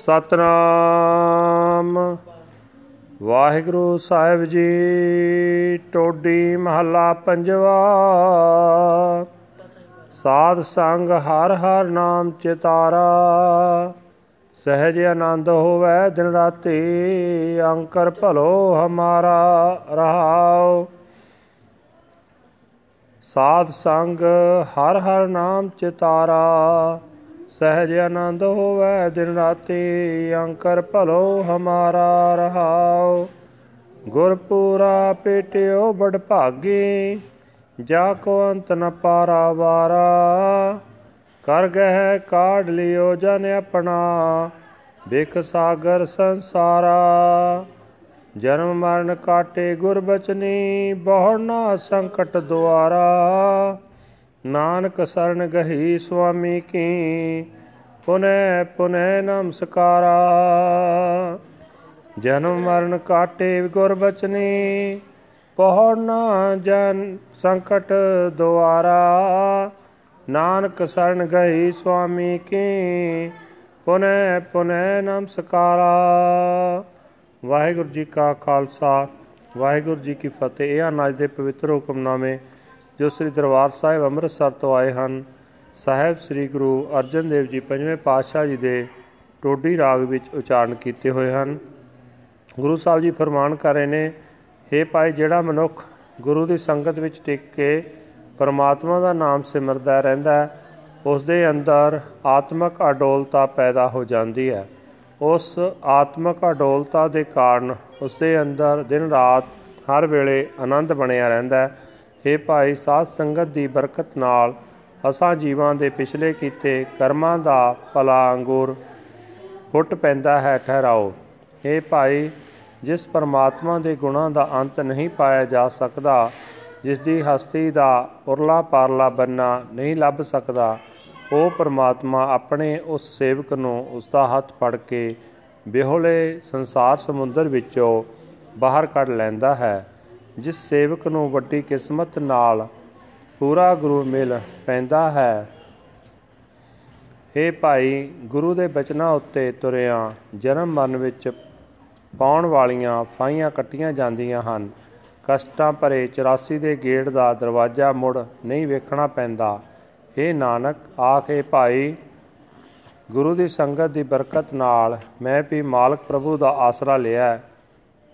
ਸਤਨਾਮ। ਵਾਹਿਗੁਰੂ ਸਾਹਿਬ ਜੀ, ਟੋਡੀ ਮਹੱਲਾ ਪੰਜਵਾ। ਸਾਧ ਸੰਗ ਹਰ ਹਰ ਨਾਮ ਚਿਤਾਰਾ। ਸਹਿਜ ਆਨੰਦ ਹੋਵੇ ਦਿਨ ਰਾਤੀ, ਅੰਕਰ ਭਲੋ ਹਮਾਰਾ ਰਹਾਉ। ਸਾਧ ਸੰਗ ਹਰ ਹਰ ਨਾਮ ਚਿਤਾਰਾ। ਸਹਿਜ ਆਨੰਦ ਹੋਵੇ, ਦਿਨ ਰਾਤੀ ਅੰਕਰ ਭਲੋ ਹਮਾਰਾ ਰਹਾਉ। ਗੁਰਪੂਰਾ ਪੇਟਿਓ ਬੜ ਭਾਗੀ, ਜਾ ਕੋ ਅੰਤ ਨ ਪਾਰਾ ਵਾਰਾ। ਕਰ ਗਹਿ ਕਾਢ ਲਿਓ ਜਨ ਆਪਣਾ, ਬਿਖ ਸਾਗਰ ਸੰਸਾਰਾ। ਜਨਮ ਮਰਨ ਕਾਟੇ ਗੁਰ ਬਚਨੀ ਬਹੁਣਾ ਸੰਕਟ ਦੁਆਰਾ। ਨਾਨਕ ਸਰਣ ਗਹੀ ਸੁਆਮੀ ਕੀ, ਪੁਨੈ ਪੁਨੈ ਨਮਸਕਾਰਾ। ਜਨਮ ਮਰਨ ਕਾਟੇ ਗੁਰ ਬਚਨੀ ਪਹੁੜਨਾ ਜਨ ਸੰਕਟ ਦੁਆਰਾ। ਨਾਨਕ ਸਰਣ ਗਈ ਸੁਆਮੀ ਕੀ, ਪੁਨੈ ਪੁਨੈ ਨਮਸਕਾਰਾ। ਵਾਹਿਗੁਰੂ ਜੀ ਕਾ ਖਾਲਸਾ, ਵਾਹਿਗੁਰੂ ਜੀ ਕੀ ਫਤਿਹ। ਇਹ ਹਨ ਅੱਜ ਦੇ ਪਵਿੱਤਰ ਹੁਕਮਨਾਮੇ ਜੋ ਸ੍ਰੀ ਦਰਬਾਰ ਸਾਹਿਬ ਅੰਮ੍ਰਿਤਸਰ ਤੋਂ ਆਏ ਹਨ, ਸਾਹਿਬ ਸ੍ਰੀ ਗੁਰੂ ਅਰਜਨ ਦੇਵ ਜੀ ਪੰਜਵੇਂ ਪਾਤਸ਼ਾਹ ਜੀ ਦੇ ਟੋਡੀ ਰਾਗ ਵਿੱਚ ਉਚਾਰਨ ਕੀਤੇ ਹੋਏ ਹਨ। ਗੁਰੂ ਸਾਹਿਬ ਜੀ ਫਰਮਾਨ ਕਰ ਰਹੇ ਨੇ हे ਭਾਈ, ਜਿਹੜਾ ਮਨੁੱਖ ਗੁਰੂ ਦੀ ਸੰਗਤ ਵਿੱਚ ਟਿਕ ਕੇ ਪਰਮਾਤਮਾ ਦਾ ਨਾਮ ਸਿਮਰਦਾ ਰਹਿੰਦਾ ਹੈ ਉਸ ਦੇ ਅੰਦਰ ਆਤਮਿਕ ਅਡੋਲਤਾ ਪੈਦਾ ਹੋ ਜਾਂਦੀ ਹੈ। ਉਸ ਆਤਮਿਕ ਅਡੋਲਤਾ ਦੇ ਕਾਰਨ ਉਸ ਦੇ ਅੰਦਰ ਦਿਨ ਰਾਤ ਹਰ ਵੇਲੇ ਆਨੰਦ ਬਣਿਆ ਰਹਿੰਦਾ ਹੈ। ਇਹ ਭਾਈ, ਸਾਧ ਸੰਗਤ ਦੀ ਬਰਕਤ ਨਾਲ ਅਸਾਂ ਜੀਵਾਂ ਦੇ ਪਿਛਲੇ ਕੀਤੇ ਕਰਮਾਂ ਦਾ ਭਲਾ ਅੰਗੂਰ ਫੁੱਟ ਪੈਂਦਾ ਹੈ, ਠਹਿਰਾਓ। ਇਹ ਭਾਈ, ਜਿਸ ਪਰਮਾਤਮਾ ਦੇ ਗੁਣਾਂ ਦਾ ਅੰਤ ਨਹੀਂ ਪਾਇਆ ਜਾ ਸਕਦਾ, ਜਿਸ ਦੀ ਹਸਤੀ ਦਾ ਉਰਲਾ ਪਾਰਲਾ ਬੰਨਾ ਨਹੀਂ ਲੱਭ ਸਕਦਾ, ਉਹ ਪਰਮਾਤਮਾ ਆਪਣੇ ਉਸ ਸੇਵਕ ਨੂੰ ਉਸ ਦਾ ਹੱਥ ਫੜ ਕੇ ਬਿਹੋਲੇ ਸੰਸਾਰ ਸਮੁੰਦਰ ਵਿੱਚੋਂ ਬਾਹਰ ਕੱਢ ਲੈਂਦਾ ਹੈ। ਜਿਸ ਸੇਵਕ ਨੂੰ ਵੱਡੀ ਕਿਸਮਤ ਨਾਲ ਪੂਰਾ ਗੁਰੂ ਮਿਲ ਪੈਂਦਾ ਹੈ। ਏ ਭਾਈ, ਗੁਰੂ ਦੇ ਬਚਨਾਂ ਉੱਤੇ ਤੁਰਿਆ, ਜਨਮ ਮਰਨ ਵਿੱਚ ਪਾਉਣ ਵਾਲੀਆਂ ਫਾਈਆਂ ਕੱਟੀਆਂ ਜਾਂਦੀਆਂ ਹਨ। ਕਸ਼ਟਾਂ ਭਰੇ 84 ਦੇ ਗੇੜ ਦਾ ਦਰਵਾਜ਼ਾ ਮੁੜ ਨਹੀਂ ਵੇਖਣਾ ਪੈਂਦਾ। ਏ ਨਾਨਕ, ਆਖੇ ਭਾਈ, ਗੁਰੂ ਦੀ ਸੰਗਤ ਦੀ ਬਰਕਤ ਨਾਲ ਮੈਂ ਵੀ ਮਾਲਕ ਪ੍ਰਭੂ ਦਾ ਆਸਰਾ ਲਿਆ।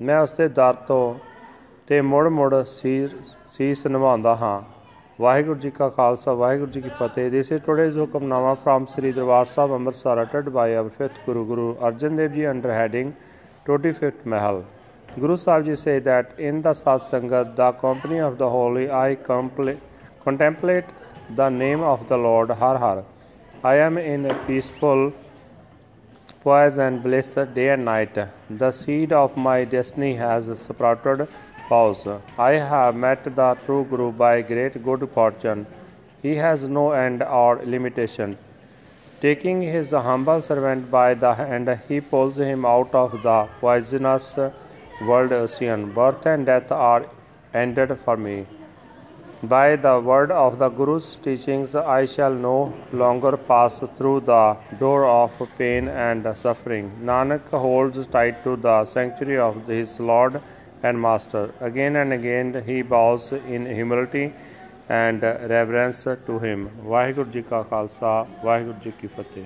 ਮੈਂ ਉਸ ਦੇ ਦਰ ਤੋਂ ਤੇ ਮੁੜ ਮੁੜ ਸੀਸ ਨਿਭਾਉਂਦਾ ਹਾਂ ਵਾਹਿਗੁਰੂ ਜੀ ਕਾ ਖਾਲਸਾ ਵਾਹਿਗੁਰੂ ਜੀ ਕੀ ਫਤਿਹ this is today's hukamnama from Sri Darbar Sahib Amritsar ਅਟਡ by our fifth Guru Guru Arjan Dev ji under heading 25th mahal guru sahib ji say that in the sat sangat the company of the holy i contemplate the name of the lord har har i am in a peaceful poise and bliss day and night the seed of my destiny has sprouted pause i have met the true guru by great good fortune he has no end or limitation Taking his humble servant by the hand, he pulls him out of the poisonous world ocean. Birth and death are ended for me. By the word of the Guru's teachings, I shall no longer pass through the door of pain and suffering. Nanak holds tight to the sanctuary of his Lord and Master. Again and again he bows in humility and reverence to him. Vaheguru Ji Ka Khalsa, Vaheguru Ji Ki Fateh.